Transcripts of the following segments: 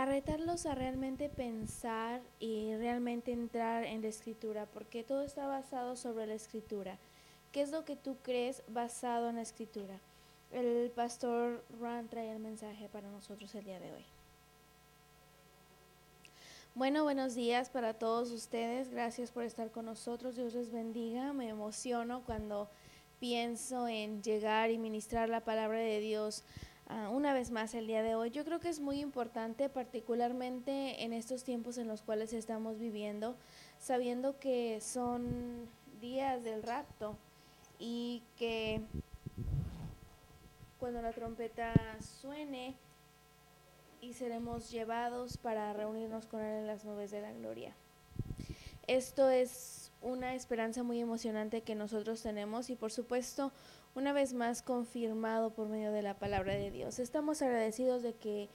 a retarlos a realmente pensar y realmente entrar en la escritura, porque todo está basado sobre la escritura. ¿Qué es lo que tú crees basado en la escritura? El pastor Ron trae el mensaje para nosotros el día de hoy. Bueno, buenos días para todos ustedes. Gracias por estar con nosotros. Dios les bendiga. Me emociono cuando pienso en llegar y ministrar la palabra de Dios Ah, una vez más el día de hoy. Yo creo que es muy importante, particularmente en estos tiempos en los cuales estamos viviendo, sabiendo que son días del rapto y que cuando la trompeta suene y seremos llevados para reunirnos con Él en las nubes de la gloria. Esto es una esperanza muy emocionante que nosotros tenemos y por supuesto una vez más confirmado por medio de la palabra de Dios. Estamos agradecidos de que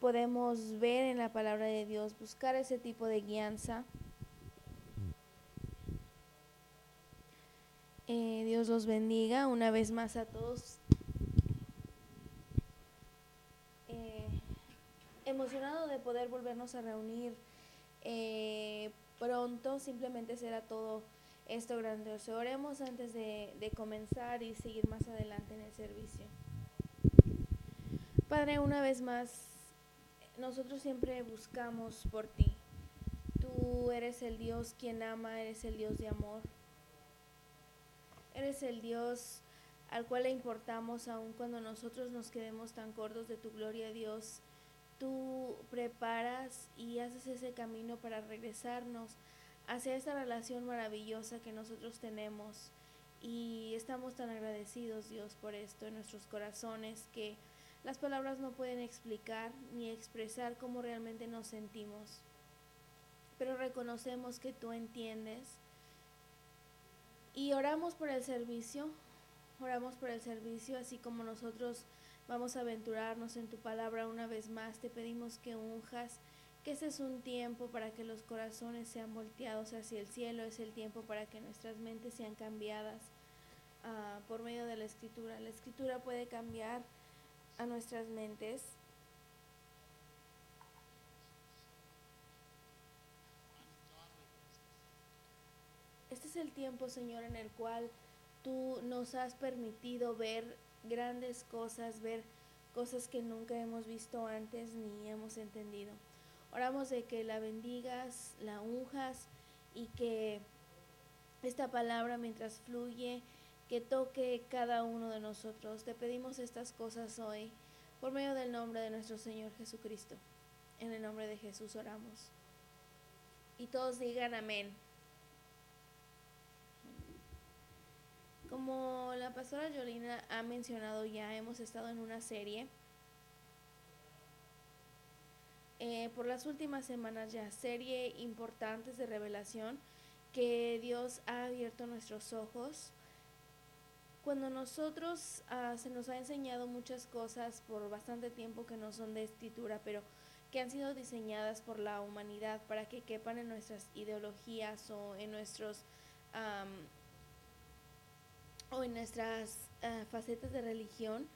podemos ver en la palabra de Dios, buscar ese tipo de guianza. Eh, Dios los bendiga una vez más a todos. Eh, emocionado de poder volvernos a reunir eh, pronto, simplemente será todo esto grandioso. Oremos antes de, de comenzar y seguir más adelante en el servicio. Padre, una vez más, nosotros siempre buscamos por ti. Tú eres el Dios quien ama, eres el Dios de amor. Eres el Dios al cual le importamos aun cuando nosotros nos quedemos tan cortos de tu gloria, Dios. Tú preparas y haces ese camino para regresarnos hacia esta relación maravillosa que nosotros tenemos. Y estamos tan agradecidos, Dios, por esto en nuestros corazones que las palabras no pueden explicar ni expresar cómo realmente nos sentimos. Pero reconocemos que tú entiendes. Y oramos por el servicio, oramos por el servicio, así como nosotros vamos a aventurarnos en tu palabra una vez más. Te pedimos que unjas que ese es un tiempo para que los corazones sean volteados hacia el cielo, es el tiempo para que nuestras mentes sean cambiadas uh, por medio de la escritura. La escritura puede cambiar a nuestras mentes. Este es el tiempo, Señor, en el cual tú nos has permitido ver grandes cosas, ver cosas que nunca hemos visto antes ni hemos entendido. Oramos de que la bendigas, la unjas y que esta palabra mientras fluye, que toque cada uno de nosotros. Te pedimos estas cosas hoy por medio del nombre de nuestro Señor Jesucristo. En el nombre de Jesús oramos. Y todos digan amén. Como la pastora Yolina ha mencionado ya, hemos estado en una serie eh, por las últimas semanas ya, serie importantes de revelación que Dios ha abierto nuestros ojos. Cuando nosotros ah, se nos ha enseñado muchas cosas por bastante tiempo que no son de escritura, pero que han sido diseñadas por la humanidad para que quepan en nuestras ideologías o en nuestros o en nuestras ah, facetas de religión,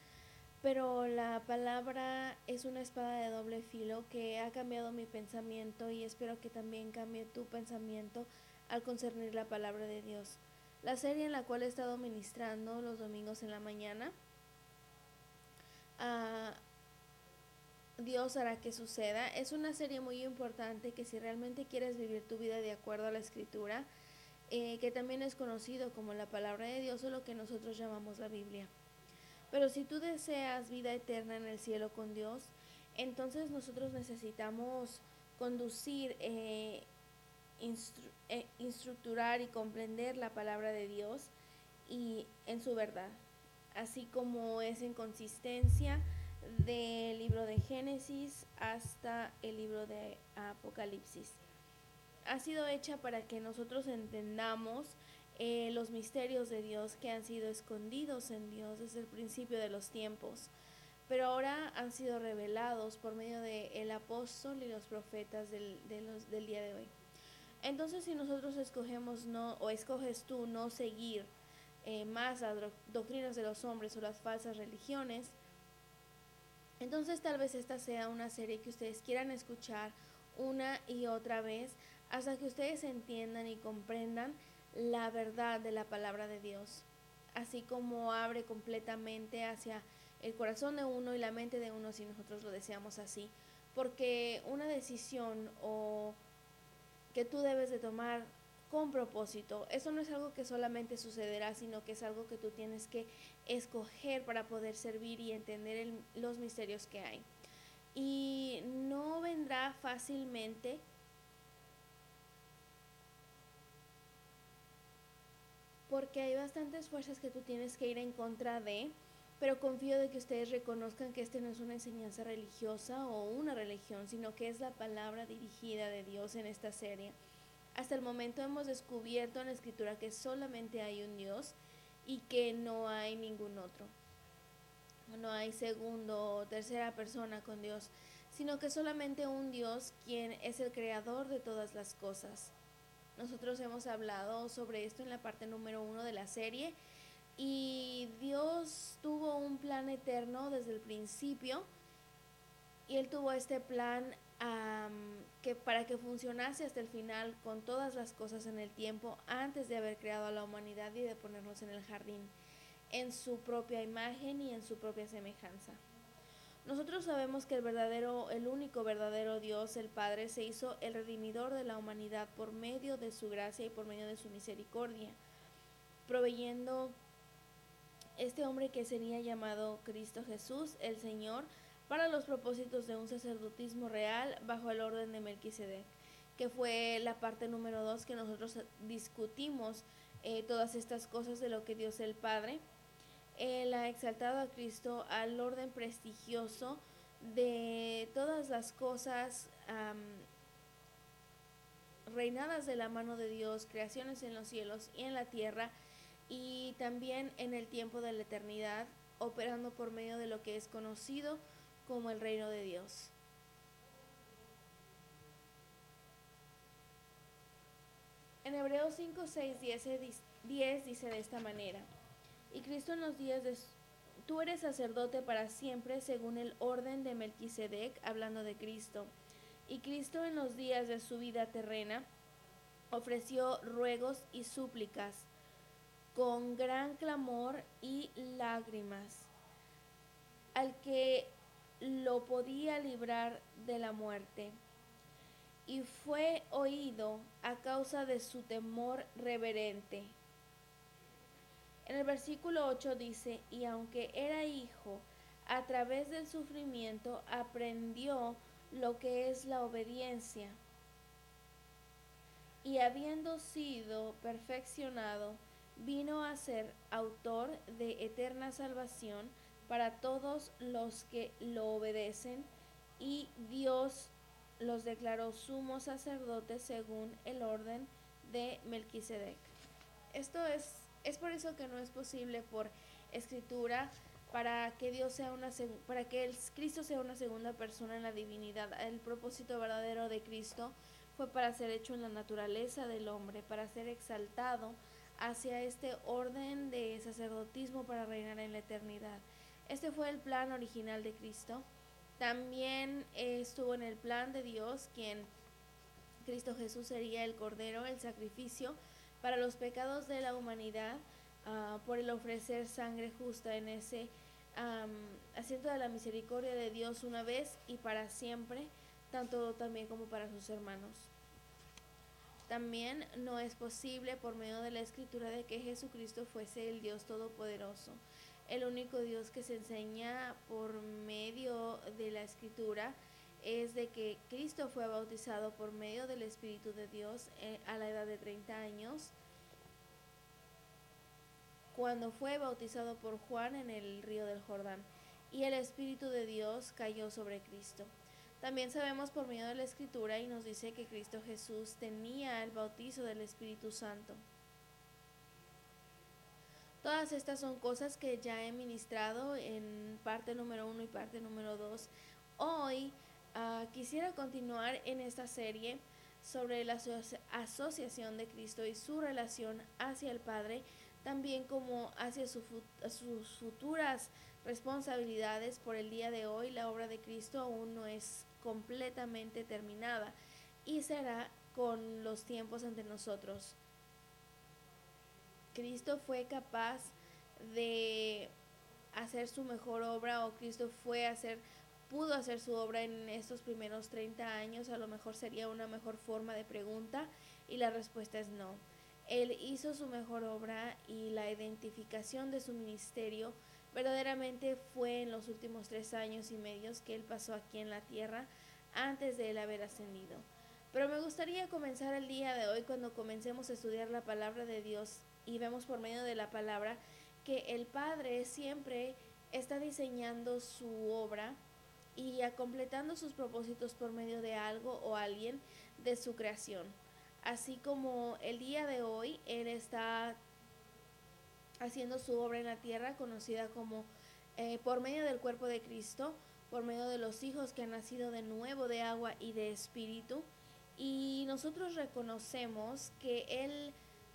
pero la palabra es una espada de doble filo que ha cambiado mi pensamiento y espero que también cambie tu pensamiento al concernir la palabra de Dios. La serie en la cual he estado ministrando los domingos en la mañana, ah, Dios hará que suceda, es una serie muy importante que si realmente quieres vivir tu vida de acuerdo a la escritura, eh, que también es conocido como la palabra de Dios o lo que nosotros llamamos la Biblia. Pero si tú deseas vida eterna en el cielo con Dios, entonces nosotros necesitamos conducir, eh, eh, instructurar y comprender la palabra de Dios y en su verdad, así como es en consistencia del libro de Génesis hasta el libro de Apocalipsis. Ha sido hecha para que nosotros entendamos eh, los misterios de Dios que han sido escondidos en Dios desde el principio de los tiempos, pero ahora han sido revelados por medio del el apóstol y los profetas del, del día de hoy. Entonces, si nosotros escogemos no, o escoges tú no seguir eh, más las doctrinas de los hombres o las falsas religiones, Entonces tal vez esta sea una serie que ustedes quieran escuchar una y otra vez hasta que ustedes entiendan y comprendan la verdad de la palabra de Dios, así como abre completamente hacia el corazón de uno y la mente de uno si nosotros lo deseamos así, porque una decisión o que tú debes de tomar con propósito. Eso no es algo que solamente sucederá, sino que es algo que tú tienes que escoger para poder servir y entender los misterios que hay. Y no vendrá fácilmente. Porque hay bastantes fuerzas que tú tienes que ir en contra de, pero confío de que ustedes reconozcan que este no es una enseñanza religiosa o una religión, sino que es la palabra dirigida de Dios en esta serie. Hasta el momento hemos descubierto en la escritura que solamente hay un Dios y que no hay ningún otro. No hay segundo o tercera persona con Dios, sino que solamente un Dios quien es el creador de todas las cosas. Nosotros hemos hablado sobre esto en la parte número uno de la serie y Dios tuvo un plan eterno desde el principio y Él tuvo este plan que para que funcionase hasta el final con todas las cosas en el tiempo antes de haber creado a la humanidad y de ponernos en el jardín en su propia imagen y en su propia semejanza. Nosotros sabemos que el verdadero, el único verdadero Dios, el Padre, se hizo el redimidor de la humanidad por medio de su gracia y por medio de su misericordia, proveyendo este hombre que sería llamado Cristo Jesús, el Señor, para los propósitos de un sacerdotismo real bajo el orden de Melquisedec, que fue la parte número dos que nosotros discutimos eh, todas estas cosas de lo que Dios el Padre. Él ha exaltado a Cristo al orden prestigioso de todas las cosas reinadas de la mano de Dios, creaciones en los cielos y en la tierra, y también en el tiempo de la eternidad, operando por medio de lo que es conocido como el reino de Dios. En Hebreos 5, 6, 10, dice de esta manera, y Cristo en los días de... Tú eres sacerdote para siempre según el orden de Melquisedec, hablando de Cristo. Y Cristo en los días de su vida terrena ofreció ruegos y súplicas con gran clamor y lágrimas al que lo podía librar de la muerte. Y fue oído a causa de su temor reverente. En el versículo 8 dice, y aunque era hijo, a través del sufrimiento aprendió lo que es la obediencia. Y habiendo sido perfeccionado, vino a ser autor de eterna salvación para todos los que lo obedecen y Dios los declaró sumos sacerdotes según el orden de Melquisedec. Esto es, es por eso que no es posible por escritura para que Dios sea una para que Cristo sea una segunda persona en la divinidad. El propósito verdadero de Cristo fue para ser hecho en la naturaleza del hombre, para ser exaltado hacia este orden de sacerdotismo para reinar en la eternidad. Este fue el plan original de Cristo. También estuvo en el plan de Dios, quien Cristo Jesús sería el Cordero, el sacrificio para los pecados de la humanidad, ah, por el ofrecer sangre justa en ese asiento de la misericordia de Dios una vez y para siempre, tanto también como para sus hermanos. También no es posible por medio de la escritura de que Jesucristo fuese el Dios Todopoderoso el único Dios que se enseña por medio de la escritura es de que Cristo fue bautizado por medio del Espíritu de Dios eh, a la edad de 30 años, cuando fue bautizado por Juan en el río del Jordán, y el Espíritu de Dios cayó sobre Cristo. También sabemos por medio de la Escritura y nos dice que Cristo Jesús tenía el bautizo del Espíritu Santo. Todas estas son cosas que ya he ministrado en parte número uno y parte número dos. Hoy ah, quisiera continuar en esta serie sobre la asociación de Cristo y su relación hacia el Padre, también como hacia sus futuras responsabilidades por el día de hoy, la obra de Cristo aún no es completamente terminada y será con los tiempos ante nosotros. Cristo fue capaz de hacer su mejor obra o Cristo fue a hacer pudo hacer su obra en estos primeros 30 años, a lo mejor sería una mejor forma de pregunta y la respuesta es no. Él hizo su mejor obra y la identificación de su ministerio verdaderamente fue en los últimos tres años y medios que él pasó aquí en la tierra antes de él haber ascendido. Pero me gustaría comenzar el día de hoy cuando comencemos a estudiar la palabra de Dios y vemos por medio de la palabra que el Padre siempre está diseñando su obra y a completando sus propósitos por medio de algo o alguien de su creación. Así como el día de hoy Él está haciendo su obra en la tierra, conocida como eh, por medio del cuerpo de Cristo, por medio de los hijos que han nacido de nuevo de agua y de espíritu. Y nosotros reconocemos que Él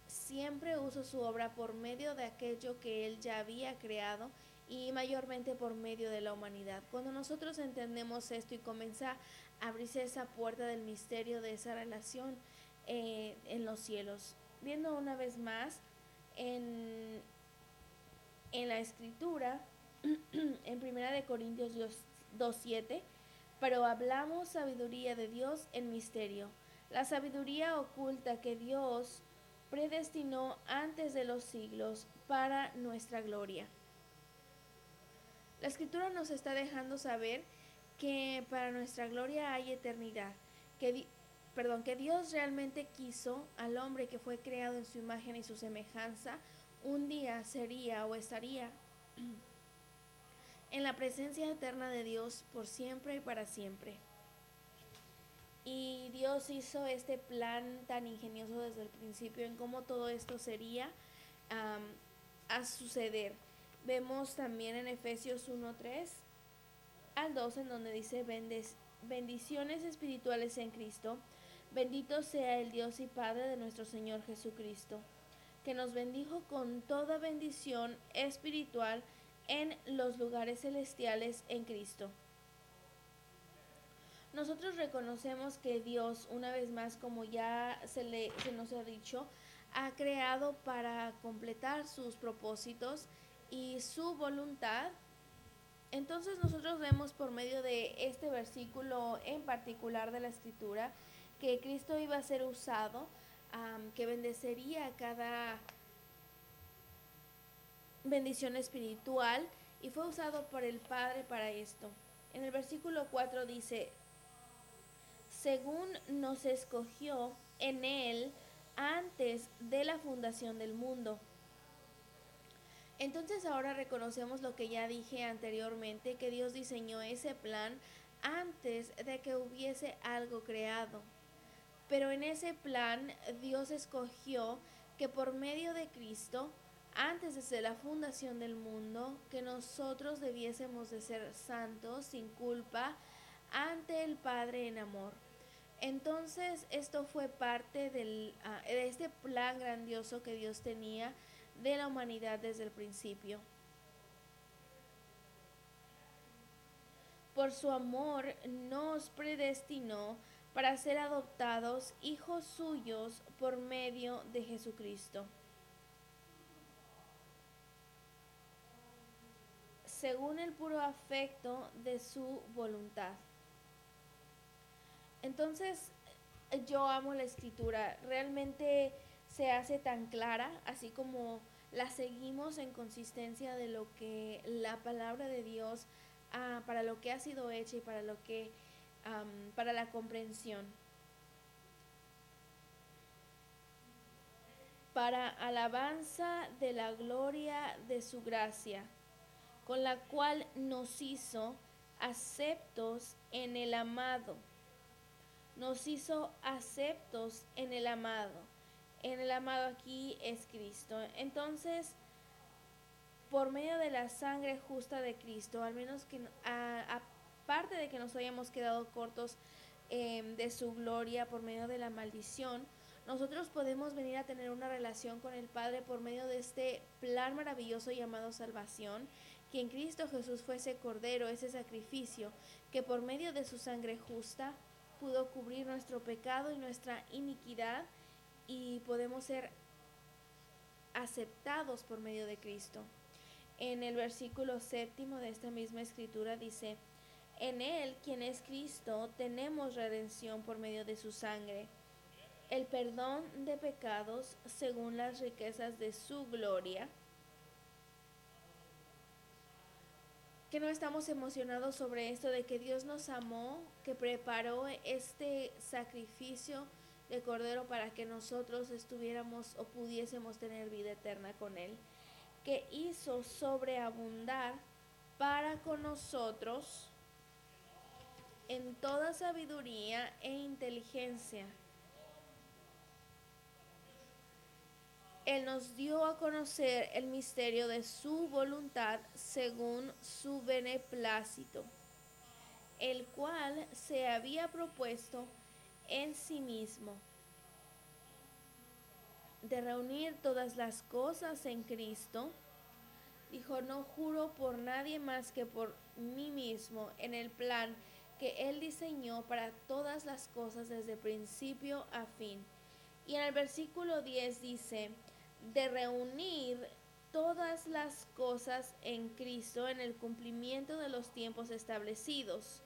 siempre usa su obra por medio de aquello que Él ya había creado y mayormente por medio de la humanidad. Cuando nosotros entendemos esto y comienza a abrirse esa puerta del misterio de esa relación eh, en los cielos, viendo una vez más en, en la escritura, en Primera de Corintios 2.7, pero hablamos sabiduría de Dios en misterio, la sabiduría oculta que Dios predestinó antes de los siglos para nuestra gloria la escritura nos está dejando saber que para nuestra gloria hay eternidad, que, perdón, que Dios realmente quiso al hombre que fue creado en su imagen y su semejanza, un día sería o estaría en la presencia eterna de Dios por siempre y para siempre. Y Dios hizo este plan tan ingenioso desde el principio en cómo todo esto sería a suceder. Vemos también en Efesios 1.3 al 2 en donde dice bendiciones espirituales en Cristo. Bendito sea el Dios y Padre de nuestro Señor Jesucristo, que nos bendijo con toda bendición espiritual en los lugares celestiales en Cristo. Nosotros reconocemos que Dios, una vez más, como ya se, le, se nos ha dicho, ha creado para completar sus propósitos y su voluntad. Entonces nosotros vemos por medio de este versículo en particular de la escritura que Cristo iba a ser usado, que bendecería cada bendición espiritual y fue usado por el Padre para esto. En el versículo 4 dice, según nos escogió en Él antes de la fundación del mundo entonces ahora reconocemos lo que ya dije anteriormente, que Dios diseñó ese plan antes de que hubiese algo creado. Pero en ese plan Dios escogió que por medio de Cristo, antes de la fundación del mundo, que nosotros debiésemos de ser santos, sin culpa, ante el Padre en amor. Entonces esto fue parte del, ah, de este plan grandioso que Dios tenía de la humanidad desde el principio. Por su amor nos predestinó para ser adoptados hijos suyos por medio de Jesucristo. según el puro afecto de su voluntad. Entonces, yo amo la escritura, realmente se hace tan clara, así como la seguimos en consistencia de lo que la palabra de Dios, ah, para lo que ha sido hecha y para lo que, para la comprensión. Para alabanza de la gloria de su gracia, con la cual nos hizo aceptos en el amado. Nos hizo aceptos en el amado en el amado aquí es Cristo. Entonces, por medio de la sangre justa de Cristo, al menos que aparte de que nos hayamos quedado cortos em, de su gloria por medio de la maldición, nosotros podemos venir a tener una relación con el Padre por medio de este plan maravilloso llamado salvación, que en Cristo Jesús fuese cordero, ese sacrificio, que por medio de su sangre justa pudo cubrir nuestro pecado y nuestra iniquidad y podemos ser aceptados por medio de Cristo. En el versículo séptimo de esta misma escritura dice, en Él, quien es Cristo, tenemos redención por medio de su sangre, el perdón de pecados según las riquezas de su gloria. Que no estamos emocionados sobre esto de que Dios nos amó, que preparó este sacrificio de Cordero para que nosotros estuviéramos o pudiésemos tener vida eterna con Él, que hizo sobreabundar para con nosotros en toda sabiduría e inteligencia. Él nos dio a conocer el misterio de su voluntad según su beneplácito, el cual se había propuesto en sí mismo, de reunir todas las cosas en Cristo, dijo, no juro por nadie más que por mí mismo en el plan que Él diseñó para todas las cosas desde principio a fin. Y en el versículo 10 dice, de reunir todas las cosas en Cristo en el cumplimiento de los tiempos establecidos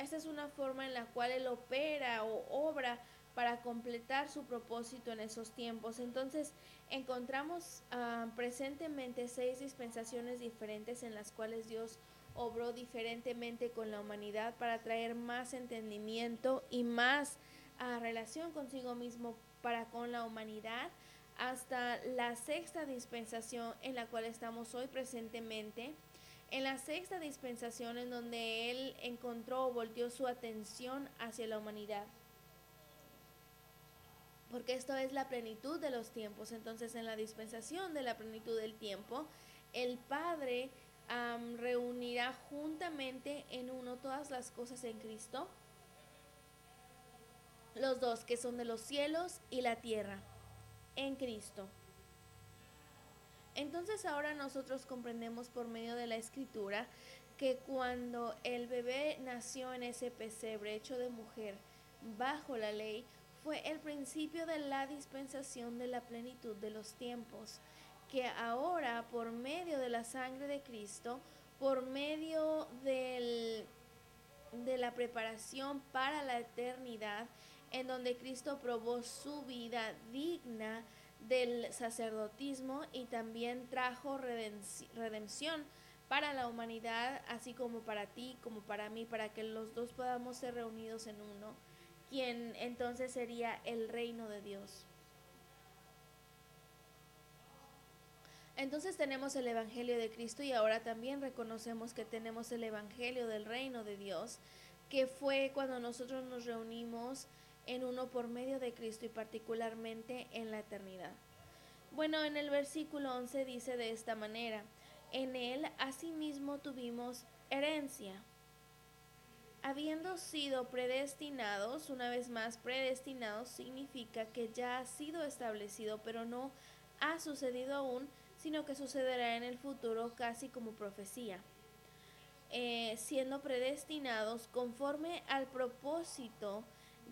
esta es una forma en la cual Él opera o obra para completar su propósito en esos tiempos. Entonces encontramos ah, presentemente seis dispensaciones diferentes en las cuales Dios obró diferentemente con la humanidad para traer más entendimiento y más ah, relación consigo mismo para con la humanidad hasta la sexta dispensación en la cual estamos hoy presentemente en la sexta dispensación en donde él encontró o volteó su atención hacia la humanidad. Porque esto es la plenitud de los tiempos. Entonces en la dispensación de la plenitud del tiempo, el Padre reunirá juntamente en uno todas las cosas en Cristo. Los dos que son de los cielos y la tierra en Cristo. Entonces ahora nosotros comprendemos por medio de la escritura que cuando el bebé nació en ese pesebre hecho de mujer bajo la ley, fue el principio de la dispensación de la plenitud de los tiempos, que ahora por medio de la sangre de Cristo, por medio del, de la preparación para la eternidad, en donde Cristo probó su vida digna, del sacerdotismo y también trajo redención para la humanidad, así como para ti, como para mí, para que los dos podamos ser reunidos en uno, quien entonces sería el reino de Dios. Entonces tenemos el Evangelio de Cristo y ahora también reconocemos que tenemos el Evangelio del reino de Dios, que fue cuando nosotros nos reunimos en uno por medio de Cristo y particularmente en la eternidad. Bueno, en el versículo 11 dice de esta manera, en él asimismo tuvimos herencia. Habiendo sido predestinados, una vez más predestinados significa que ya ha sido establecido, pero no ha sucedido aún, sino que sucederá en el futuro casi como profecía. Eh, siendo predestinados conforme al propósito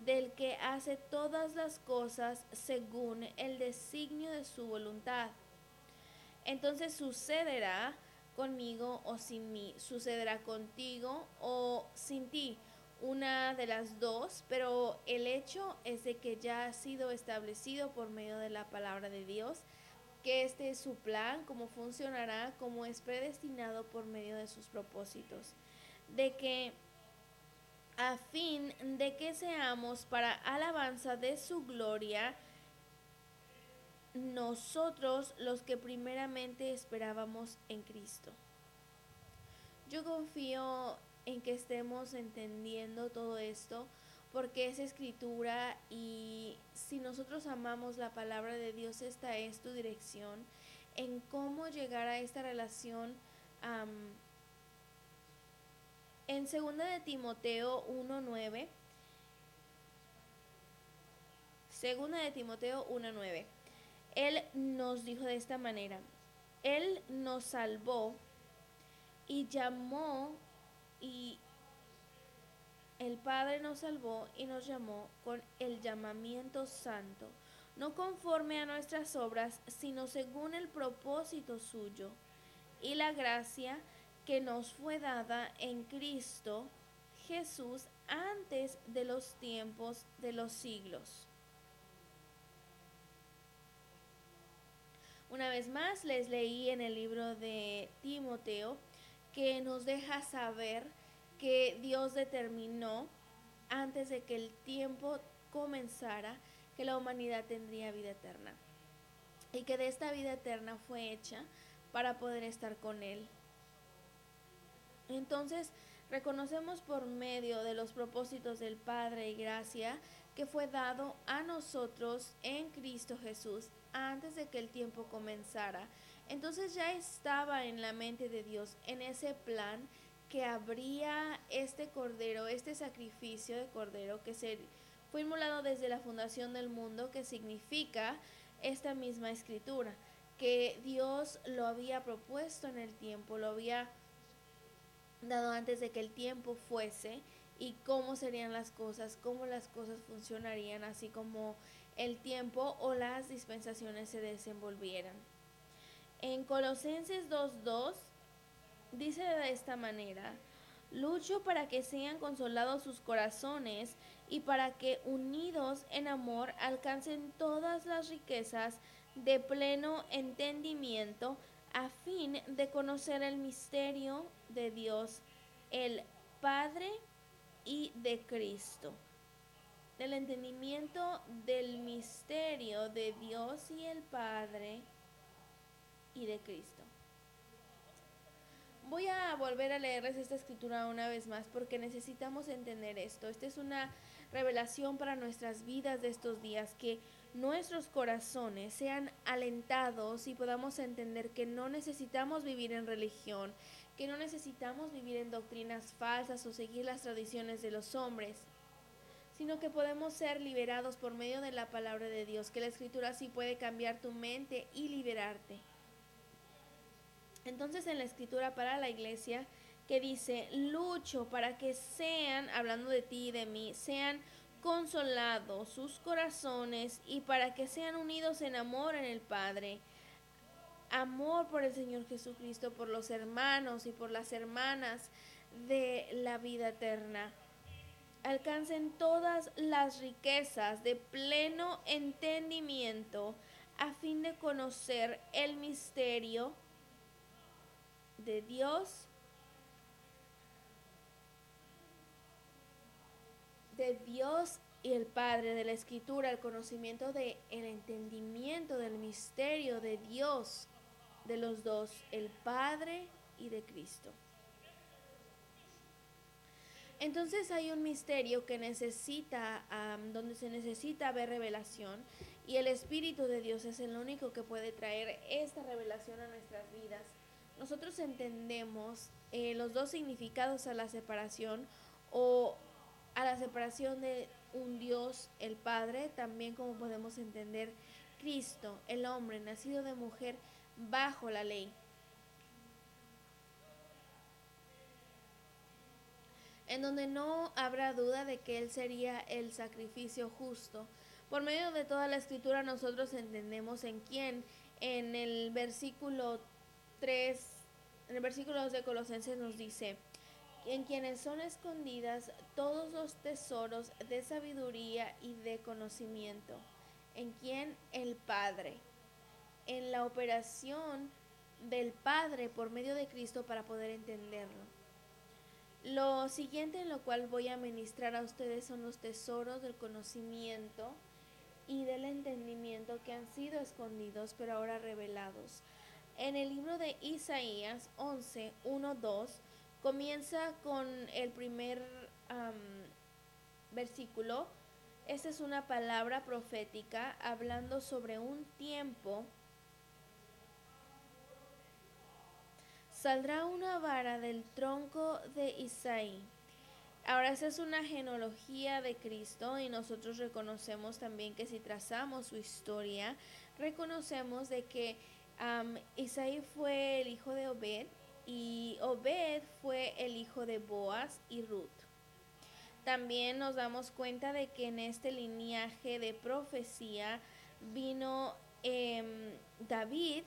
del que hace todas las cosas según el designio de su voluntad. Entonces sucederá conmigo o sin mí, sucederá contigo o sin ti, una de las dos, pero el hecho es de que ya ha sido establecido por medio de la palabra de Dios, que este es su plan, cómo funcionará, cómo es predestinado por medio de sus propósitos, de que a fin de que seamos para alabanza de su gloria, nosotros los que primeramente esperábamos en Cristo. Yo confío en que estemos entendiendo todo esto porque es escritura y si nosotros amamos la palabra de Dios, esta es tu dirección en cómo llegar a esta relación en 2 de Timoteo 1.9, segunda de Timoteo 1.9, Él nos dijo de esta manera, Él nos salvó y llamó y el Padre nos salvó y nos llamó con el llamamiento santo, no conforme a nuestras obras, sino según el propósito suyo. Y la gracia que nos fue dada en Cristo Jesús antes de los tiempos de los siglos. Una vez más les leí en el libro de Timoteo que nos deja saber que Dios determinó antes de que el tiempo comenzara que la humanidad tendría vida eterna y que de esta vida eterna fue hecha para poder estar con Él. Entonces, reconocemos por medio de los propósitos del Padre y gracia que fue dado a nosotros en Cristo Jesús antes de que el tiempo comenzara. Entonces ya estaba en la mente de Dios, en ese plan, que habría este cordero, este sacrificio de cordero que se fue inmolado desde la fundación del mundo, que significa esta misma escritura, que Dios lo había propuesto en el tiempo, lo había dado antes de que el tiempo fuese y cómo serían las cosas, cómo las cosas funcionarían, así como el tiempo o las dispensaciones se desenvolvieran. En Colosenses 2.2 dice de esta manera, lucho para que sean consolados sus corazones y para que unidos en amor alcancen todas las riquezas de pleno entendimiento a fin de conocer el misterio de Dios, el Padre y de Cristo. Del entendimiento del misterio de Dios y el Padre y de Cristo. Voy a volver a leerles esta escritura una vez más porque necesitamos entender esto. Esta es una revelación para nuestras vidas de estos días, que nuestros corazones sean alentados y podamos entender que no necesitamos vivir en religión, que no necesitamos vivir en doctrinas falsas o seguir las tradiciones de los hombres, sino que podemos ser liberados por medio de la palabra de Dios, que la escritura sí puede cambiar tu mente y liberarte. Entonces en la escritura para la iglesia que dice, lucho para que sean, hablando de ti y de mí, sean consolados sus corazones y para que sean unidos en amor en el Padre amor por el Señor Jesucristo, por los hermanos y por las hermanas de la vida eterna. Alcancen todas las riquezas de pleno entendimiento a fin de conocer el misterio de Dios, de Dios y el Padre, de la Escritura, el conocimiento de el entendimiento del misterio de Dios de los dos, el Padre y de Cristo. Entonces hay un misterio que necesita, donde se necesita ver revelación y el Espíritu de Dios es el único que puede traer esta revelación a nuestras vidas. Nosotros entendemos eh, los dos significados a la separación o a la separación de un Dios, el Padre, también como podemos entender Cristo, el hombre nacido de mujer, bajo la ley. En donde no habrá duda de que Él sería el sacrificio justo. Por medio de toda la escritura nosotros entendemos en quién. En el versículo 3, en el versículo 2 de Colosenses nos dice, en quienes son escondidas todos los tesoros de sabiduría y de conocimiento, en quien el Padre en la operación del Padre por medio de Cristo para poder entenderlo. Lo siguiente en lo cual voy a ministrar a ustedes son los tesoros del conocimiento y del entendimiento que han sido escondidos pero ahora revelados. En el libro de Isaías 11, 1, 2 comienza con el primer versículo. Esta es una palabra profética hablando sobre un tiempo saldrá una vara del tronco de Isaí. Ahora esa es una genealogía de Cristo y nosotros reconocemos también que si trazamos su historia, reconocemos de que Isaí fue el hijo de Obed y Obed fue el hijo de Boaz y Ruth. También nos damos cuenta de que en este linaje de profecía vino em, David,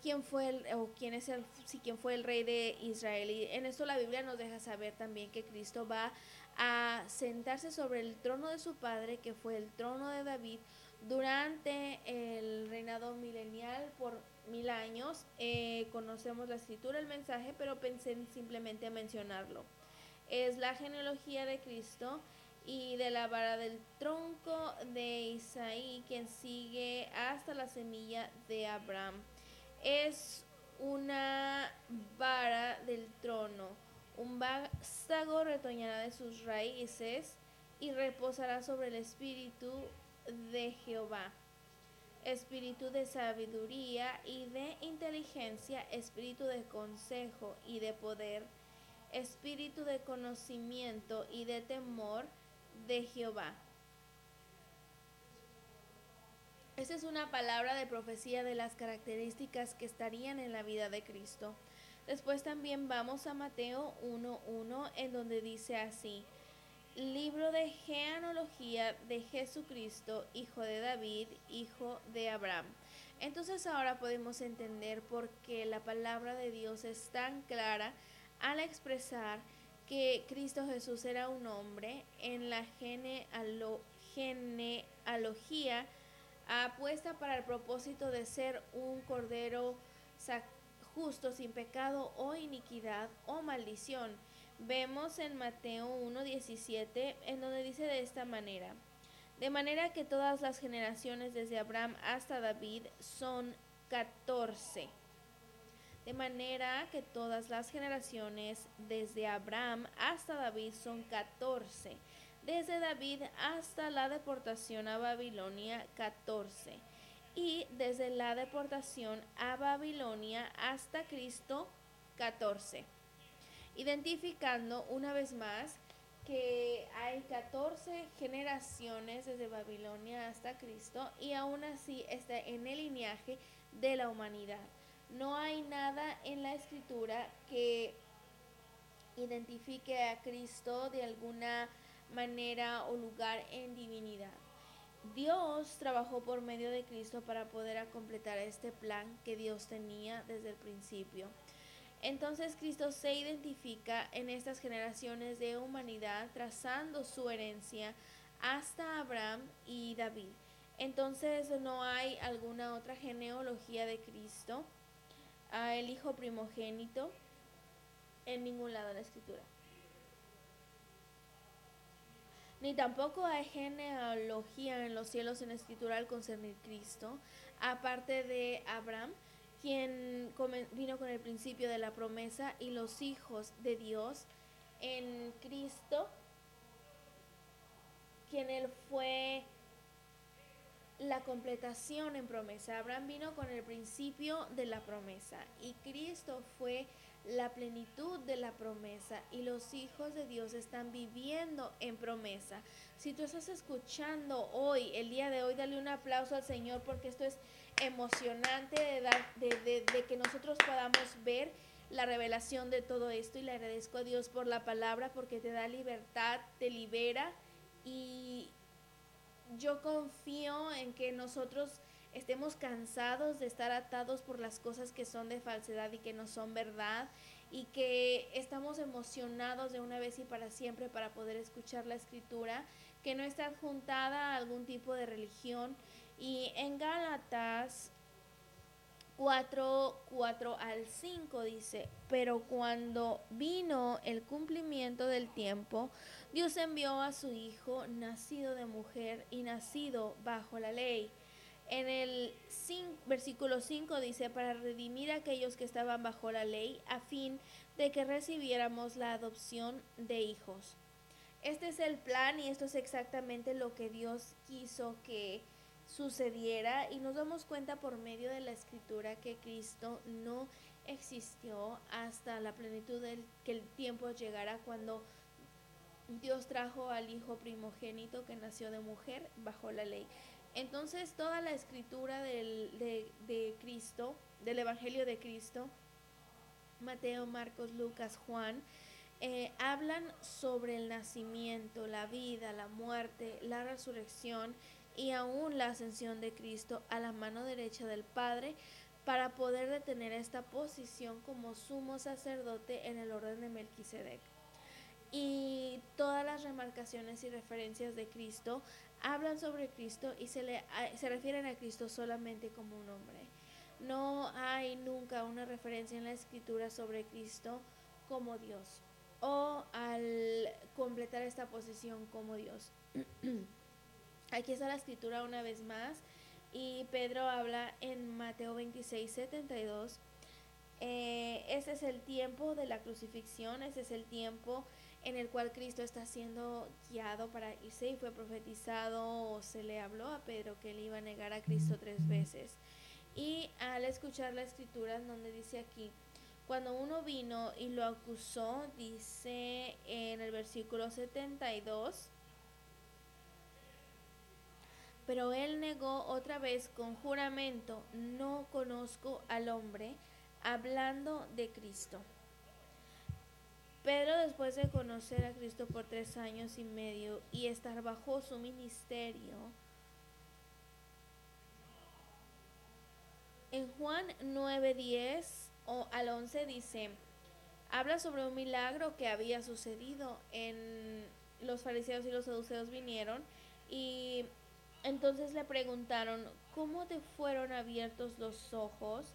quien fue el, o quién es el, sí, quien fue el rey de Israel. Y en esto la Biblia nos deja saber también que Cristo va a sentarse sobre el trono de su padre, que fue el trono de David, durante el reinado milenial por mil años. Eh, conocemos la escritura, el mensaje, pero pensé en simplemente mencionarlo. Es la genealogía de Cristo y de la vara del tronco de Isaí, quien sigue hasta la semilla de Abraham. Es una vara del trono, un vástago retoñará de sus raíces y reposará sobre el espíritu de Jehová. Espíritu de sabiduría y de inteligencia, espíritu de consejo y de poder, espíritu de conocimiento y de temor, de Jehová. Esa es una palabra de profecía de las características que estarían en la vida de Cristo. Después también vamos a Mateo 1.1 en donde dice así, libro de genealogía de Jesucristo, hijo de David, hijo de Abraham. Entonces ahora podemos entender por qué la palabra de Dios es tan clara al expresar que Cristo Jesús era un hombre en la genealogía apuesta para el propósito de ser un cordero justo, sin pecado o iniquidad o maldición. Vemos en Mateo 1.17 en donde dice de esta manera, de manera que todas las generaciones desde Abraham hasta David son 14 de manera que todas las generaciones desde Abraham hasta David son 14. Desde David hasta la deportación a Babilonia 14. Y desde la deportación a Babilonia hasta Cristo 14. Identificando una vez más que hay 14 generaciones desde Babilonia hasta Cristo y aún así está en el linaje de la humanidad. No hay nada en la escritura que identifique a Cristo de alguna manera o lugar en divinidad. Dios trabajó por medio de Cristo para poder completar este plan que Dios tenía desde el principio. Entonces Cristo se identifica en estas generaciones de humanidad trazando su herencia hasta Abraham y David. Entonces no hay alguna otra genealogía de Cristo el hijo primogénito en ningún lado de la escritura. Ni tampoco hay genealogía en los cielos en la escritura al concernir Cristo, aparte de Abraham, quien vino con el principio de la promesa y los hijos de Dios en Cristo, quien él fue la completación en promesa. Abraham vino con el principio de la promesa y Cristo fue la plenitud de la promesa y los hijos de Dios están viviendo en promesa. Si tú estás escuchando hoy, el día de hoy, dale un aplauso al Señor porque esto es emocionante de, dar, de, que nosotros podamos ver la revelación de todo esto y le agradezco a Dios por la palabra porque te da libertad, te libera y, yo confío en que nosotros estemos cansados de estar atados por las cosas que son de falsedad y que no son verdad y que estamos emocionados de una vez y para siempre para poder escuchar la escritura, que no está adjuntada a algún tipo de religión. Y en Gálatas 4, 4 al 5 dice, pero cuando vino el cumplimiento del tiempo, Dios envió a su Hijo, nacido de mujer y nacido bajo la ley. En el versículo 5 dice, para redimir a aquellos que estaban bajo la ley, a fin de que recibiéramos la adopción de hijos. Este es el plan y esto es exactamente lo que Dios quiso que sucediera y nos damos cuenta por medio de la escritura que Cristo no existió hasta la plenitud del que el tiempo llegara cuando Dios trajo al hijo primogénito que nació de mujer bajo la ley. Entonces toda la escritura de, de Cristo, del Evangelio de Cristo, Mateo, Marcos, Lucas, Juan, eh, hablan sobre el nacimiento, la vida, la muerte, la resurrección y aún la ascensión de Cristo a la mano derecha del Padre para poder detener esta posición como sumo sacerdote en el orden de Melquisedec. Y todas las remarcaciones y referencias de Cristo hablan sobre Cristo y se, le, se refieren a Cristo solamente como un hombre. No hay nunca una referencia en la escritura sobre Cristo como Dios o al completar esta posición como Dios. Aquí está la escritura una vez más y Pedro habla en Mateo 26, 72. Eh, ese es el tiempo de la crucifixión, ese es el tiempo en el cual Cristo está siendo guiado para irse y fue profetizado o se le habló a Pedro que él iba a negar a Cristo tres veces. Y al escuchar la escritura donde dice aquí, cuando uno vino y lo acusó, dice en el versículo 72, pero él negó otra vez con juramento, no conozco al hombre, hablando de Cristo. Pedro, después de conocer a Cristo por tres años y medio y estar bajo su ministerio, en Juan 9:10 o al 11 dice, habla sobre un milagro que había sucedido en los fariseos y los saduceos vinieron y entonces le preguntaron, ¿cómo te fueron abiertos los ojos?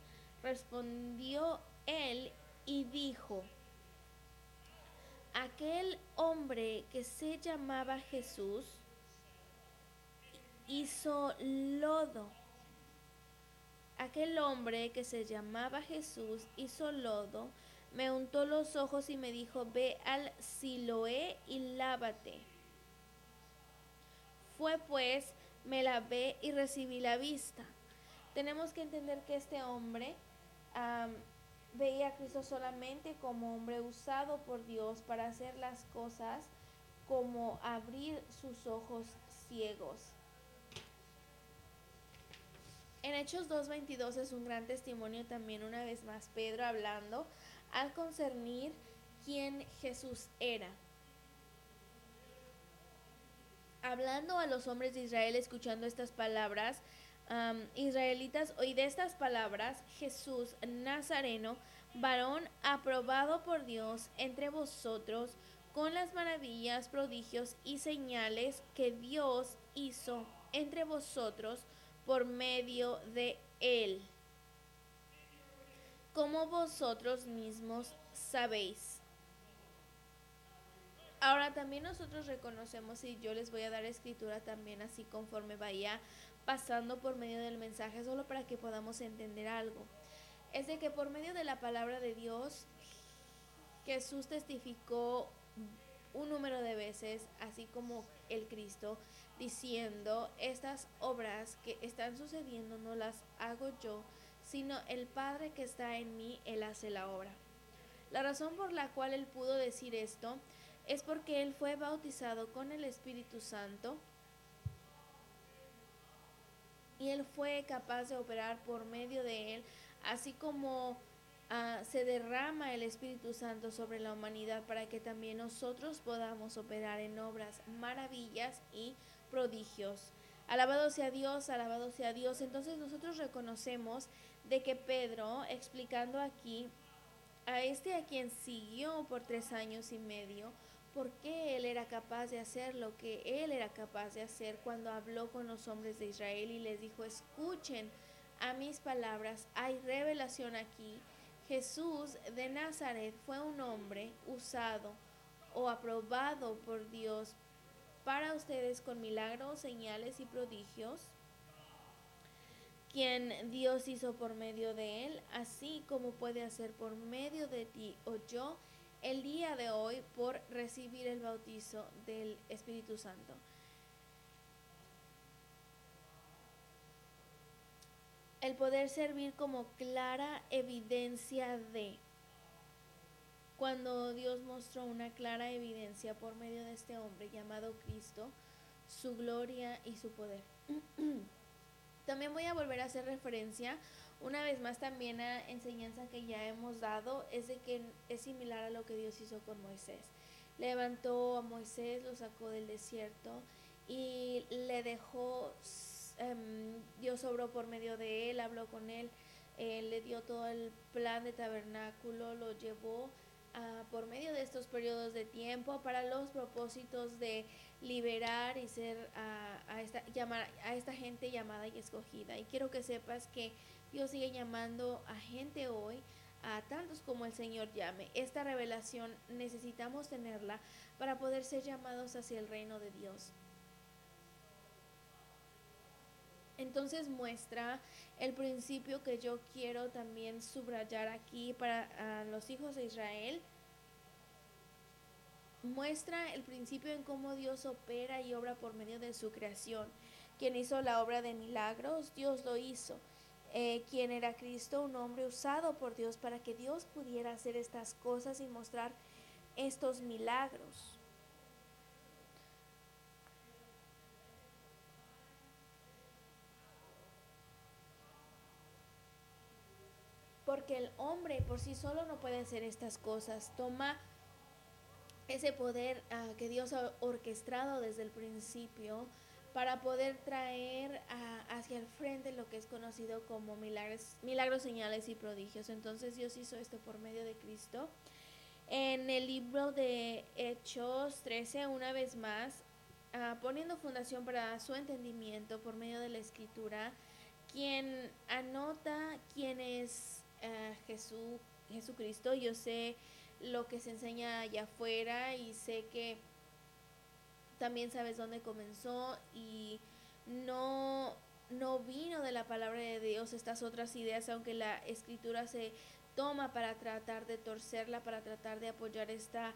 Respondió él y dijo, aquel hombre que se llamaba Jesús hizo lodo Aquel hombre que se llamaba Jesús hizo lodo, me untó los ojos y me dijo, ve al Siloé y lávate. Fue pues, me lavé y recibí la vista. Tenemos que entender que este hombre veía a Cristo solamente como hombre usado por Dios para hacer las cosas como abrir sus ojos ciegos. En Hechos 2.22 es un gran testimonio también una vez más Pedro hablando al concernir quién Jesús era. Hablando a los hombres de Israel, escuchando estas palabras, israelitas, oí estas palabras, Jesús Nazareno, varón aprobado por Dios entre vosotros, con las maravillas, prodigios y señales que Dios hizo entre vosotros, por medio de Él, como vosotros mismos sabéis. Ahora también nosotros reconocemos y yo les voy a dar escritura también así conforme vaya pasando por medio del mensaje, solo para que podamos entender algo. Es de que por medio de la palabra de Dios, Jesús testificó un número de veces, así como el Cristo, diciendo, estas obras que están sucediendo no las hago yo, sino el Padre que está en mí, Él hace la obra. La razón por la cual Él pudo decir esto es porque Él fue bautizado con el Espíritu Santo y Él fue capaz de operar por medio de Él, así como ah, se derrama el Espíritu Santo sobre la humanidad para que también nosotros podamos operar en obras, maravillas y prodigios. Alabado sea Dios, alabado sea Dios. Entonces nosotros reconocemos de que Pedro, explicando aquí a este a quien siguió por tres años y medio, por qué él era capaz de hacer lo que él era capaz de hacer cuando habló con los hombres de Israel y les dijo, escuchen a mis palabras, hay revelación aquí. Jesús de Nazaret fue un hombre usado o aprobado por Dios para ustedes con milagros, señales y prodigios, quien Dios hizo por medio de él, así como puede hacer por medio de ti o yo el día de hoy por recibir el bautizo del Espíritu Santo. El poder servir como clara evidencia de cuando Dios mostró una clara evidencia por medio de este hombre llamado Cristo, su gloria y su poder. También voy a volver a hacer referencia una vez más también a enseñanza que ya hemos dado, es de que es similar a lo que Dios hizo con Moisés. Levantó a Moisés, lo sacó del desierto y le dejó, em, Dios obró por medio de él, habló con él, eh, le dio todo el plan de tabernáculo, lo llevó por medio de estos periodos de tiempo para los propósitos de liberar y ser a, esta, llamar, a esta gente llamada y escogida. Y quiero que sepas que Dios sigue llamando a gente hoy, a tantos como el Señor llame. Esta revelación necesitamos tenerla para poder ser llamados hacia el reino de Dios. Entonces muestra el principio que yo quiero también subrayar aquí para los hijos de Israel. Muestra el principio en cómo Dios opera y obra por medio de su creación. Quien hizo la obra de milagros, Dios lo hizo. Eh, quien era Cristo, un hombre usado por Dios para que Dios pudiera hacer estas cosas y mostrar estos milagros. porque el hombre por sí solo no puede hacer estas cosas. Toma ese poder ah, que Dios ha orquestado desde el principio para poder traer hacia el frente lo que es conocido como milagros, milagros, señales y prodigios. Entonces Dios hizo esto por medio de Cristo. En el libro de Hechos 13, una vez más, ah, poniendo fundación para su entendimiento por medio de la escritura, quien anota quién es Jesús, Jesucristo. Yo sé lo que se enseña allá afuera y sé que también sabes dónde comenzó y no, no vino de la palabra de Dios estas otras ideas, aunque la escritura se toma para tratar de torcerla, para tratar de apoyar esta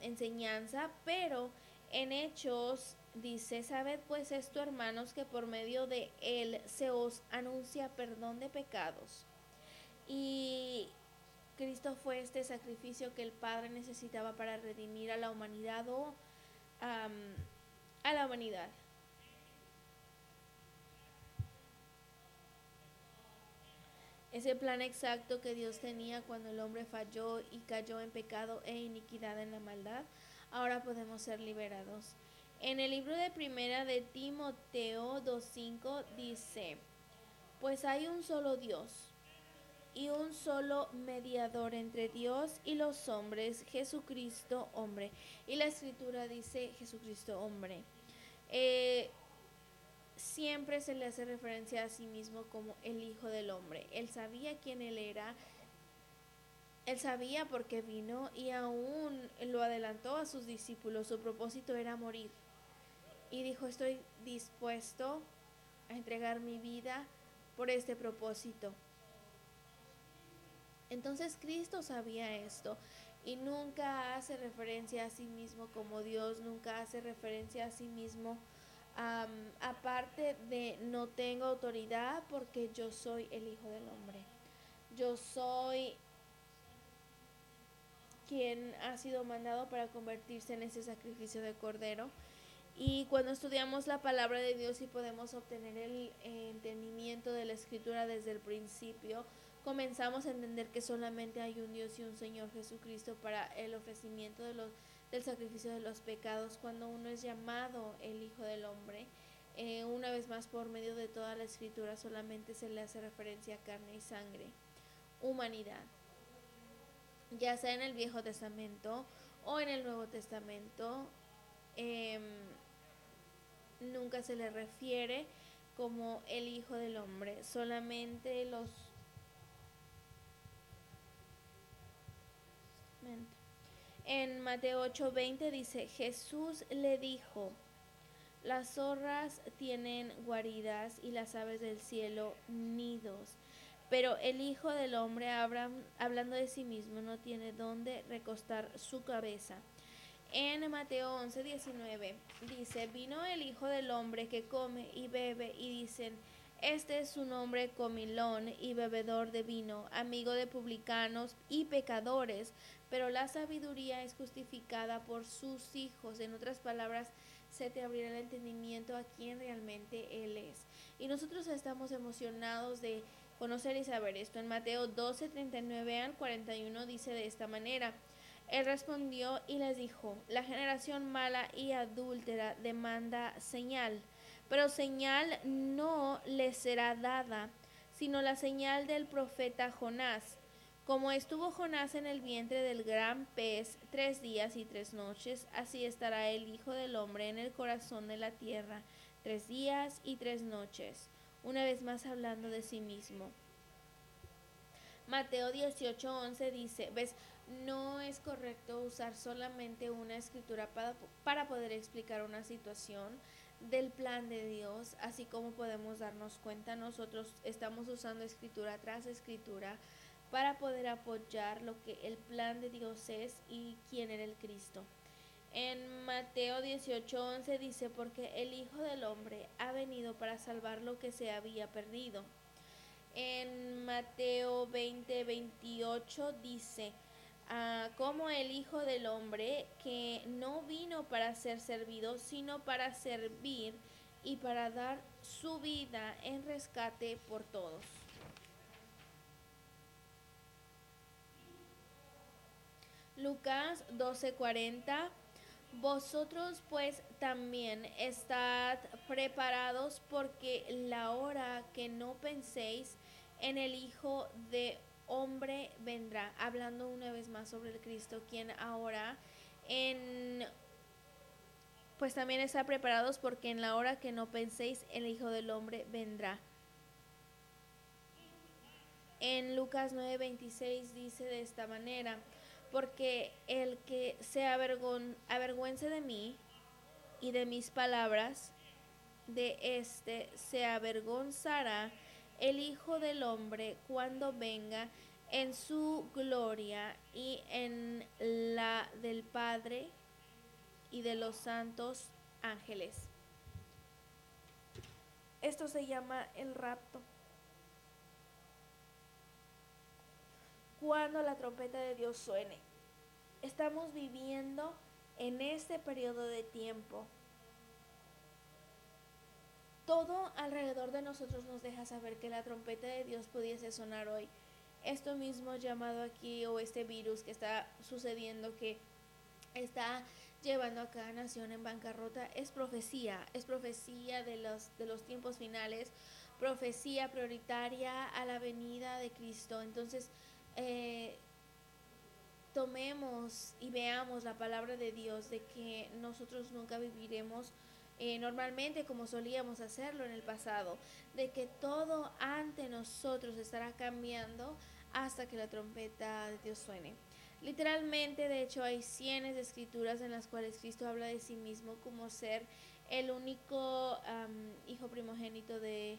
enseñanza, pero en Hechos dice, sabed pues esto hermanos, que por medio de él se os anuncia perdón de pecados y Cristo fue este sacrificio que el Padre necesitaba para redimir a la humanidad o a la humanidad. Ese plan exacto que Dios tenía cuando el hombre falló y cayó en pecado e iniquidad en la maldad, ahora podemos ser liberados. En el libro de primera de Timoteo 2.5 dice, pues hay un solo Dios y un solo mediador entre Dios y los hombres, Jesucristo hombre. Y la escritura dice Jesucristo hombre. Eh, siempre se le hace referencia a sí mismo como el Hijo del Hombre. Él sabía quién él era. Él sabía por qué vino y aún lo adelantó a sus discípulos. Su propósito era morir. Y dijo, estoy dispuesto a entregar mi vida por este propósito. Entonces Cristo sabía esto y nunca hace referencia a sí mismo como Dios, nunca hace referencia a sí mismo aparte de no tengo autoridad porque yo soy el Hijo del Hombre. Yo soy quien ha sido mandado para convertirse en ese sacrificio de cordero. Y cuando estudiamos la palabra de Dios y podemos obtener el entendimiento de la escritura desde el principio, comenzamos a entender que solamente hay un Dios y un Señor Jesucristo para el ofrecimiento de del sacrificio de los pecados, cuando uno es llamado el Hijo del Hombre. Eh, una vez más, por medio de toda la escritura, solamente se le hace referencia a carne y sangre, humanidad, ya sea en el Viejo Testamento o en el Nuevo Testamento. Em, nunca se le refiere como el Hijo del Hombre, solamente los En Mateo 8:20 dice, Jesús le dijo, las zorras tienen guaridas y las aves del cielo nidos, pero el Hijo del Hombre, hablando de sí mismo, no tiene dónde recostar su cabeza. En Mateo 11:19 dice, vino el Hijo del Hombre que come y bebe y dicen, este es su nombre comilón y bebedor de vino, amigo de publicanos y pecadores, pero la sabiduría es justificada por sus hijos. En otras palabras, se te abrirá el entendimiento a quién realmente Él es. Y nosotros estamos emocionados de conocer y saber esto. En Mateo 12, 39 al 41 dice de esta manera. Él respondió y les dijo, la generación mala y adúltera demanda señal, pero señal no les será dada, sino la señal del profeta Jonás. Como estuvo Jonás en el vientre del gran pez tres días y tres noches, así estará el Hijo del Hombre en el corazón de la tierra tres días y tres noches, una vez más hablando de sí mismo. Mateo 18:11 dice, ves, no es correcto usar solamente una escritura para, para poder explicar una situación del plan de Dios, así como podemos darnos cuenta, nosotros estamos usando escritura tras escritura para poder apoyar lo que el plan de Dios es y quién era el Cristo. En Mateo 18:11 dice, porque el Hijo del Hombre ha venido para salvar lo que se había perdido. En Mateo 20:28 dice, ah, como el Hijo del Hombre que no vino para ser servido, sino para servir y para dar su vida en rescate por todos. Lucas 12:40 Vosotros pues también estad preparados porque la hora que no penséis en el Hijo de Hombre vendrá. Hablando una vez más sobre el Cristo, quien ahora en pues también está preparados porque en la hora que no penséis el Hijo del Hombre vendrá. En Lucas 9:26 dice de esta manera, porque el que se avergüence de mí y de mis palabras, de éste se avergonzará el Hijo del Hombre cuando venga en su gloria y en la del Padre y de los santos ángeles. Esto se llama el rapto. Cuando la trompeta de Dios suene. Estamos viviendo en este periodo de tiempo. Todo alrededor de nosotros nos deja saber que la trompeta de Dios pudiese sonar hoy. Esto mismo llamado aquí o este virus que está sucediendo que está llevando a cada nación en bancarrota es profecía, es profecía de los, de los tiempos finales, profecía prioritaria a la venida de Cristo. Entonces, eh, tomemos y veamos la palabra de Dios de que nosotros nunca viviremos eh, normalmente como solíamos hacerlo en el pasado, de que todo ante nosotros estará cambiando hasta que la trompeta de Dios suene. Literalmente, de hecho, hay cientos de escrituras en las cuales Cristo habla de sí mismo como ser el único hijo primogénito de,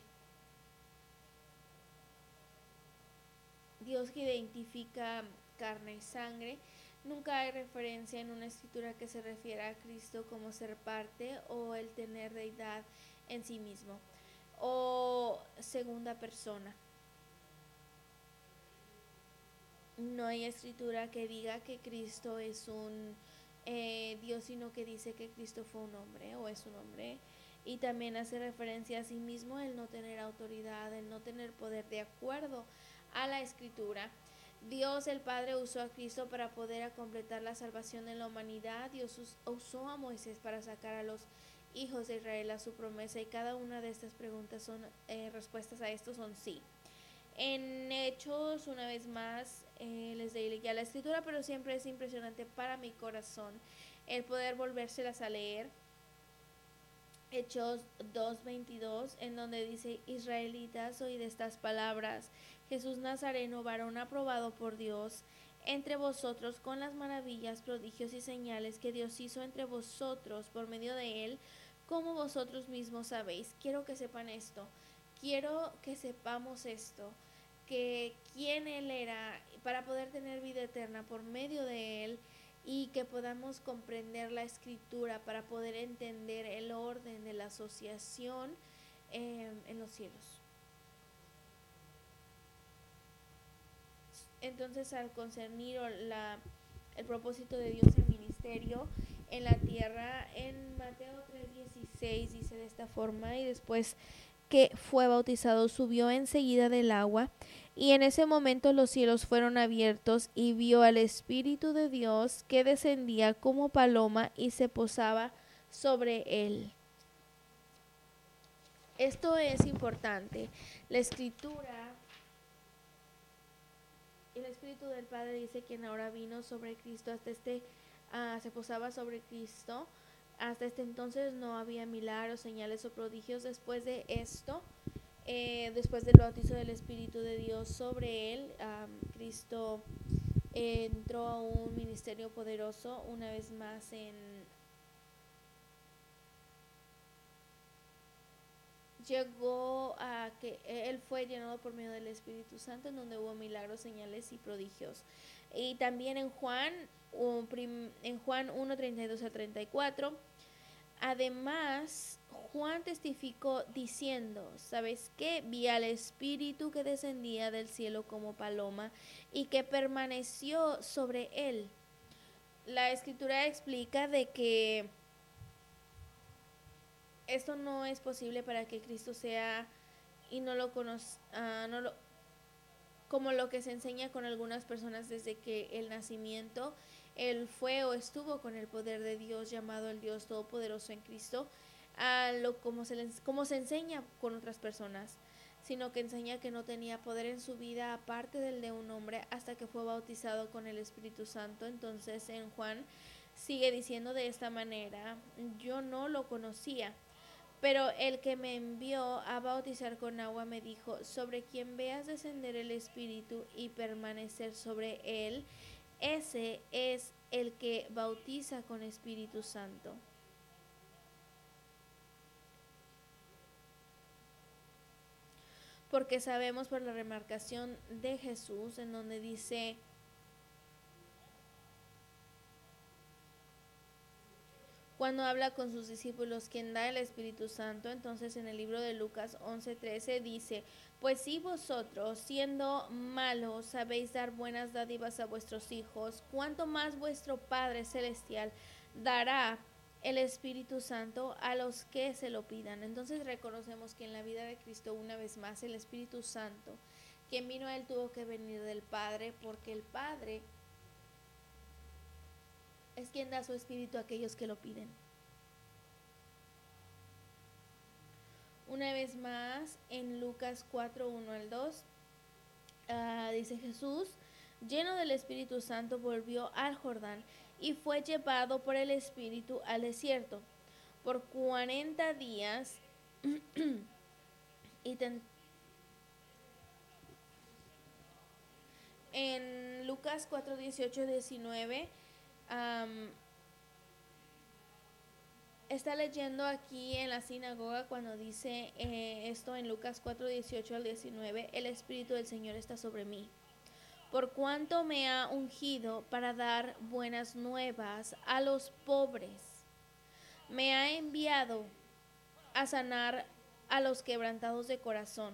Dios que identifica carne y sangre. Nunca hay referencia en una escritura que se refiera a Cristo como ser parte o el tener deidad en sí mismo o segunda persona. No hay escritura que diga que Cristo es un eh, Dios, sino que dice que Cristo fue un hombre o es un hombre. Y también hace referencia a sí mismo el no tener autoridad, el no tener poder de acuerdo a la escritura. Dios el Padre usó a Cristo para poder completar la salvación de la humanidad. Dios usó a Moisés para sacar a los hijos de Israel a su promesa y cada una de estas preguntas son eh, respuestas a esto son sí. En Hechos, una vez más, eh, les leí ya la escritura, pero siempre es impresionante para mi corazón el poder volvérselas a leer. Hechos 2.22, en donde dice, Israelitas, oíd estas palabras. Jesús Nazareno, varón aprobado por Dios, entre vosotros con las maravillas, prodigios y señales que Dios hizo entre vosotros por medio de él, como vosotros mismos sabéis. Quiero que sepan esto, quiero que sepamos esto, que quién él era para poder tener vida eterna por medio de él y que podamos comprender la escritura para poder entender el orden de la asociación eh, en los cielos. Entonces, al concernir la, el propósito de Dios en ministerio en la tierra, en Mateo 3:16 dice de esta forma, y después que fue bautizado subió enseguida del agua, y en ese momento los cielos fueron abiertos y vio al Espíritu de Dios que descendía como paloma y se posaba sobre él. Esto es importante. La escritura, el Espíritu del Padre dice quien ahora vino sobre Cristo hasta este, ah, se posaba sobre Cristo. Hasta este entonces no había milagros, señales o prodigios. Después de esto, eh, después del bautizo del Espíritu de Dios sobre él, Cristo entró a un ministerio poderoso una vez más en llegó a que él fue llenado por medio del Espíritu Santo, en donde hubo milagros, señales y prodigios. Y también en Juan, en Juan 1, 32 a 34, además Juan testificó diciendo, ¿sabes qué? Vi al Espíritu que descendía del cielo como paloma y que permaneció sobre él. La escritura explica de que esto no es posible para que Cristo sea y no lo conoce, ah, como lo que se enseña con algunas personas desde que el nacimiento, él fue o estuvo con el poder de Dios llamado el Dios Todopoderoso en Cristo, a lo como se, como se enseña con otras personas, sino que enseña que no tenía poder en su vida aparte del de un hombre hasta que fue bautizado con el Espíritu Santo. Entonces en Juan sigue diciendo de esta manera, yo no lo conocía pero el que me envió a bautizar con agua me dijo, sobre quien veas descender el Espíritu y permanecer sobre él, ese es el que bautiza con Espíritu Santo. Porque sabemos por la remarcación de Jesús en donde dice, cuando habla con sus discípulos quien da el Espíritu Santo, entonces en el libro de Lucas 11:13 dice, pues si vosotros, siendo malos, sabéis dar buenas dádivas a vuestros hijos, cuanto más vuestro Padre Celestial dará el Espíritu Santo a los que se lo pidan. Entonces reconocemos que en la vida de Cristo, una vez más, el Espíritu Santo, quien vino a él tuvo que venir del Padre, porque el Padre es quien da su espíritu a aquellos que lo piden. Una vez más, en Lucas 4, 1 al 2, ah, dice Jesús, lleno del Espíritu Santo, volvió al Jordán y fue llevado por el Espíritu al desierto por 40 días y en Lucas 4, 18, 19 está leyendo aquí en la sinagoga cuando dice eh, esto en Lucas 4, 18 al 19, el Espíritu del Señor está sobre mí, por cuanto me ha ungido para dar buenas nuevas a los pobres. Me ha enviado a sanar a los quebrantados de corazón,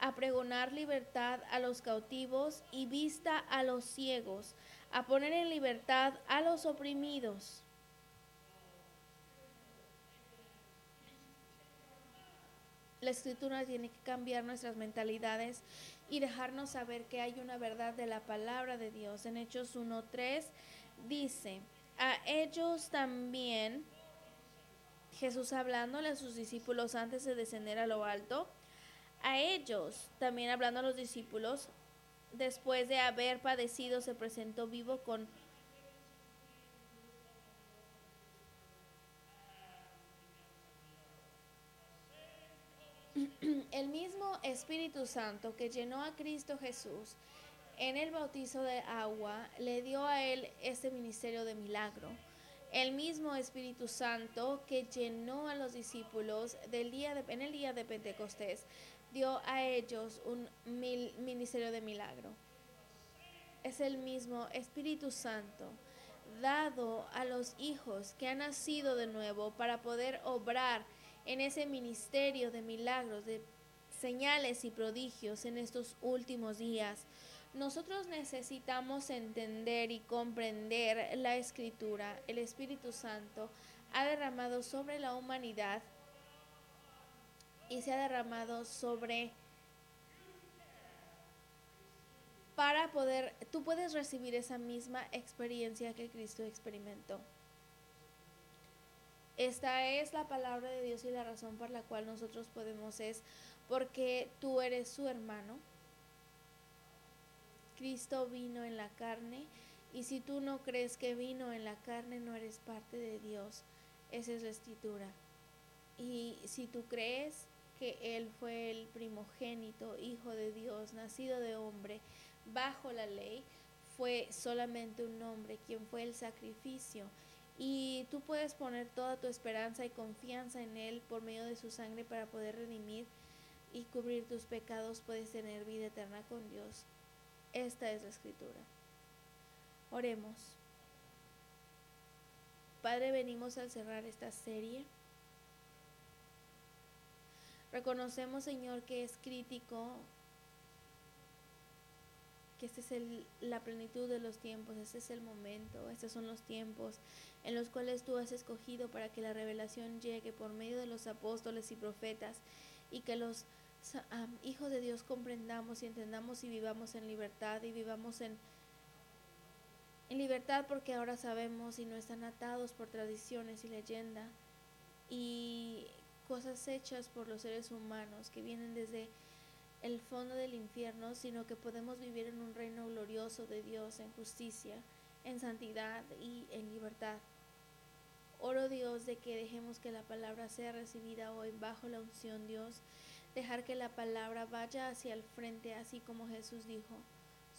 a pregonar libertad a los cautivos y vista a los ciegos, a poner en libertad a los oprimidos. La escritura tiene que cambiar nuestras mentalidades y dejarnos saber que hay una verdad de la palabra de Dios. En Hechos 1.3 dice, a ellos también, Jesús hablándole a sus discípulos antes de descender a lo alto, a ellos también hablando a los discípulos, después de haber padecido, se presentó vivo con el mismo Espíritu Santo que llenó a Cristo Jesús en el bautizo de agua, le dio a él este ministerio de milagro. El mismo Espíritu Santo que llenó a los discípulos del día en el día de Pentecostés dio a ellos un ministerio de milagro. Es el mismo Espíritu Santo dado a los hijos que han nacido de nuevo para poder obrar en ese ministerio de milagros, de señales y prodigios en estos últimos días. Nosotros necesitamos entender y comprender la escritura. El Espíritu Santo ha derramado sobre la humanidad y se ha derramado sobre para poder, tú puedes recibir esa misma experiencia que Cristo experimentó. Esta es la palabra de Dios y la razón por la cual nosotros podemos es porque tú eres su hermano. Cristo vino en la carne y si tú no crees que vino en la carne no eres parte de Dios. Esa es la escritura. Y si tú crees que Él fue el primogénito, hijo de Dios, nacido de hombre, bajo la ley, fue solamente un hombre quien fue el sacrificio. Y tú puedes poner toda tu esperanza y confianza en Él por medio de su sangre para poder redimir y cubrir tus pecados, puedes tener vida eterna con Dios. Esta es la escritura. Oremos. Padre, venimos al cerrar esta serie. Reconocemos, Señor, que es crítico, que esta es la plenitud de los tiempos, este es el momento, estos son los tiempos en los cuales tú has escogido para que la revelación llegue por medio de los apóstoles y profetas y que los hijos de Dios comprendamos y entendamos y vivamos en libertad y vivamos en, en libertad porque ahora sabemos y no están atados por tradiciones y leyenda. Y cosas hechas por los seres humanos que vienen desde el fondo del infierno, sino que podemos vivir en un reino glorioso de Dios, en justicia, en santidad y en libertad. Oro Dios de que dejemos que la palabra sea recibida hoy bajo la unción Dios, dejar que la palabra vaya hacia el frente, así como Jesús dijo,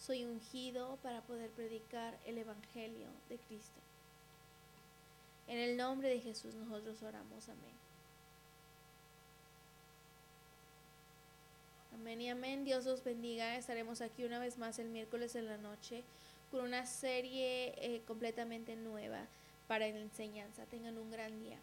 soy ungido para poder predicar el Evangelio de Cristo. En el nombre de Jesús nosotros oramos, amén. Amén y amén. Dios los bendiga. Estaremos aquí una vez más el miércoles en la noche con una serie eh, completamente nueva para la enseñanza. Tengan un gran día.